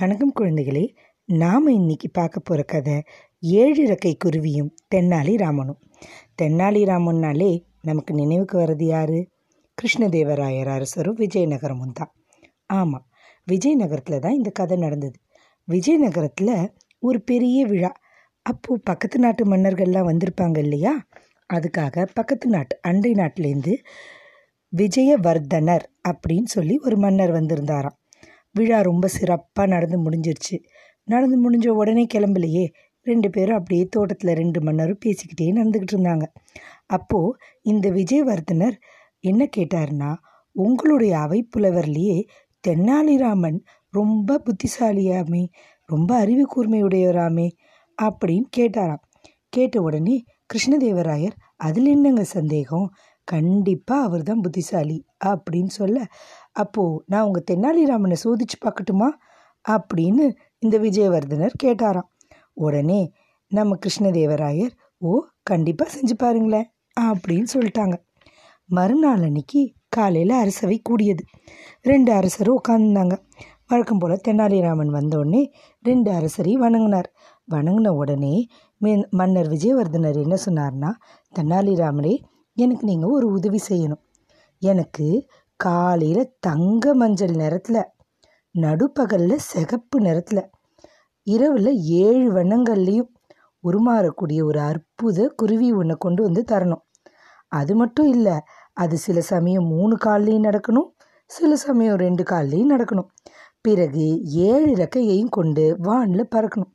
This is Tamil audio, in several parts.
வணக்கம் குழந்தைகளே. நாம் இன்னைக்கு பார்க்க போகிற கதை ஏழு இறக்கை குருவியும் தென்னாலி ராமனும் தென்னாலி ராமன்னாலே நமக்கு நினைவுக்கு வர்றது யாரு? கிருஷ்ணதேவராயர் அரசரும் விஜயநகரமும் தான். ஆமாம் விஜயநகரத்தில் தான் இந்த கதை நடந்தது. விஜயநகரத்தில் ஒரு பெரிய விழா. அப்போது பக்கத்து நாட்டு மன்னர்கள்லாம் வந்திருப்பாங்க இல்லையா? அதுக்காக பக்கத்து நாட்டு அண்டை நாட்டிலேருந்து விஜயவர்தனர் அப்படின்னு சொல்லி ஒரு மன்னர் வந்திருந்தாராம். விழா ரொம்ப சிறப்பாக நடந்து முடிஞ்சிருச்சு. நடந்து முடிஞ்ச உடனே கிளம்பலையே. ரெண்டு பேரும் அப்படியே தோட்டத்தில் ரெண்டு மணி நேரம் பேசிக்கிட்டே நடந்துக்கிட்டு இருந்தாங்க. அப்போது இந்த விஜயவர்தனர் என்ன கேட்டாருன்னா உங்களுடைய அவைப்புலவர்லேயே தென்னாலிராமன் ரொம்ப புத்திசாலியாமே ரொம்ப அறிவு கூர்மையுடையவராமே அப்படின்னு கேட்டாராம். கேட்ட உடனே கிருஷ்ணதேவராயர் அதில் என்னங்க சந்தேகம்? கண்டிப்பாக அவர் தான் புத்திசாலி அப்படின்னு சொல்ல அப்போது நான் உங்கள் தென்னாலிராமனை சோதிச்சு பார்க்கட்டுமா? அப்படின்னு இந்த விஜயவர்தனர் கேட்டாராம். உடனே நம்ம கிருஷ்ணதேவராயர் ஓ கண்டிப்பாக செஞ்சு பாருங்களேன் அப்படின்னு சொல்லிட்டாங்க. மறுநாள் அன்னைக்கு காலையில் அரசவை கூடியது. ரெண்டு அரசரும் உட்காந்துருந்தாங்க வழக்கம் போல் தென்னாலிராமன் வந்தோடனே ரெண்டு அரசரையும் வணங்கினார். வணங்கின உடனே மன்னர் விஜயவர்தனர் என்ன சொன்னார்னா தென்னாலிராமனே எனக்கு நீங்கள் ஒரு உதவி செய்யணும். எனக்கு காலையில் தங்க மஞ்சள் நிறத்தில் நடுப்பகலில் சிகப்பு நிறத்தில் இரவில் ஏழு வண்ணங்கள்லேயும் உருமாறக்கூடிய ஒரு அற்புத குருவி ஒன்று கொண்டு வந்து தரணும். அது மட்டும் இல்லை அது சில சமயம் மூணு கால்லையும் நடக்கணும் சில சமயம் ரெண்டு கால்லையும் நடக்கணும். பிறகு ஏழு ரெக்கையையும் கொண்டு வானில் பறக்கணும்.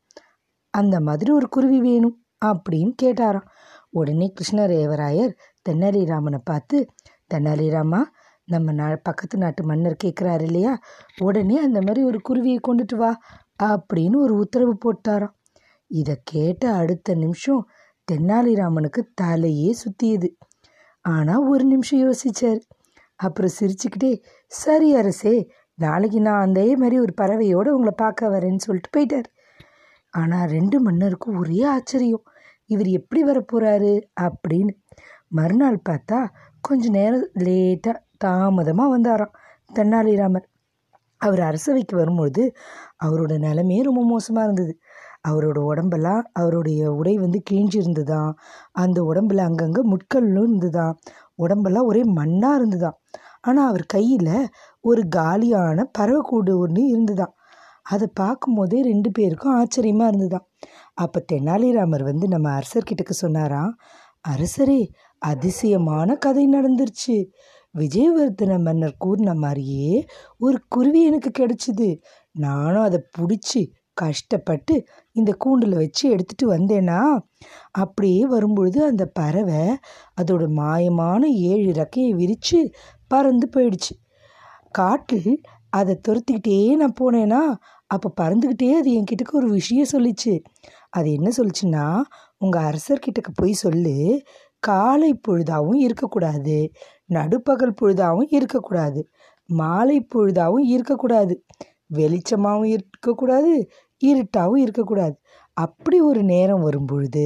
அந்த மாதிரி ஒரு குருவி வேணும் அப்படின்னு கேட்டாராம். உடனே கிருஷ்ணதேவராயர் தென்னாலிராமனை பார்த்து தென்னாலிராமா நம்ம நா பக்கத்து நாட்டு மன்னர் கேட்குறாரு இல்லையா? உடனே அந்த மாதிரி ஒரு குருவியை கொண்டுட்டு வா அப்படின்னு ஒரு உத்தரவு போட்டாராம். இதை கேட்ட அடுத்த நிமிஷம் தென்னாலிராமனுக்கு தலையே சுத்தியது. ஆனால் ஒரு நிமிஷம் யோசிச்சார். அப்புறம் சிரிச்சுக்கிட்டே சரி அரசே நாளைக்கு நான் அதே மாதிரி ஒரு பறவையோடு உங்களை பார்க்க வரேன்னு சொல்லிட்டு போயிட்டார். ஆனால் ரெண்டு மன்னருக்கும் ஒரே ஆச்சரியம். இவர் எப்படி வரப்போகிறாரு அப்படின்னு மறுநாள் பார்த்தா கொஞ்ச நேரம் லேட்டாக தாமதமாக வந்தாராம் தென்னாலிராமர் அவர் அரசவைக்கு வரும்பொழுது அவரோட நிலமே ரொம்ப மோசமாக இருந்தது. அவரோட உடம்பெல்லாம் அவருடைய உடை வந்து கிழிஞ்சிருந்துதான் அந்த உடம்புல அங்கங்கே முட்களும் இருந்துதான் உடம்பெல்லாம் ஒரே மண்ணாக இருந்துதான் ஆனால் அவர் கையில் ஒரு காலியான பறவைக்கூடு ஒன்று இருந்துதான் அதை பார்க்கும்போதே ரெண்டு பேருக்கும் ஆச்சரியமாக இருந்துதான் அப்போ தெனாலிராமர் வந்து நம்ம அரசர்கிட்டக்கு சொன்னாராம் அரசரே அதிசயமான கதை நடந்துருச்சு. விஜயவர்தன மன்னர் கூறின மாதிரியே ஒரு குருவி எனக்கு கிடச்சிது. நானும் அதை பிடிச்சி கஷ்டப்பட்டு இந்த கூண்டில் வச்சு எடுத்துட்டு வந்தேன்னா அப்படியே வரும்பொழுது அந்த பறவை அதோட மாயமான ஏழு ரக்கையை விரித்து பறந்து போயிடுச்சு. காட்டில் அதை துரத்திக்கிட்டே நான் போனேன்னா அப்போ பறந்துக்கிட்டே அது என்கிட்டக்கு ஒரு விஷயம் சொல்லிச்சு. அது என்ன சொல்லிச்சுன்னா உங்கள் அரசர்கிட்டக்கு போய் சொல்லு. காலை பொழுதாகவும் இருக்கக்கூடாது. நடுப்பகல் பொழுதாகவும் இருக்கக்கூடாது. மாலை பொழுதாகவும் இருக்கக்கூடாது. வெளிச்சமாகவும் இருக்கக்கூடாது. இருட்டாகவும் இருக்கக்கூடாது. அப்படி ஒரு நேரம் வரும்பொழுது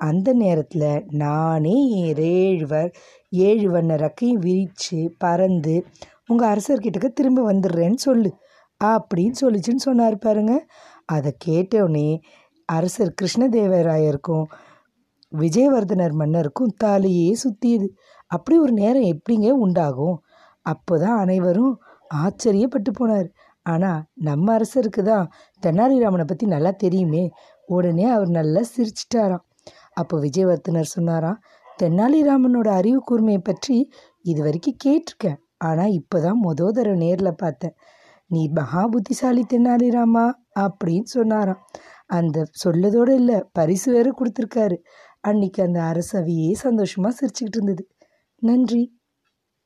அந்த நேரத்தில் நானே என் ஏழு ஏழு வண்ண ரக்கையும் விரித்து பறந்து உங்கள் அரசர்கிட்டக்க திரும்ப வந்துடுறேன்னு சொல்லு. அப்படின்னு சொல்லிச்சுன்னு சொன்னார் பாருங்க. அதை கேட்டோடனே அரசர் கிருஷ்ணதேவராயருக்கும் விஜயவர்தனர் மன்னருக்கும் தாலியே சுத்தியது. அப்படி ஒரு நேரம் எப்படிங்க உண்டாகும்? அப்போ தான் அனைவரும் ஆச்சரியப்பட்டு போனார். ஆனால் நம்ம அரசருக்கு தான் தென்னாலிராமனை பற்றி நல்லா தெரியுமே. உடனே அவர் நல்லா சிரிச்சிட்டாராம். அப்போ விஜயவர்தனர் சொன்னாராம் தென்னாலிராமனோட அறிவு கூர்மையை பற்றி இது வரைக்கும் கேட்டிருக்கேன். ஆனால் இப்போ தான் மொதல் தடவை நேரில் பார்த்தேன். நீ மகா புத்திசாலி தென்னாலிராமா அப்படின்னு சொன்னாராம். அந்த சொல்லதோடு இல்லை பரிசு வேறு கொடுத்துருக்காரு. அன்னைக்கு அந்த அரசவையே சந்தோஷமாக சிரிச்சுக்கிட்டு இருந்தது. நன்றி.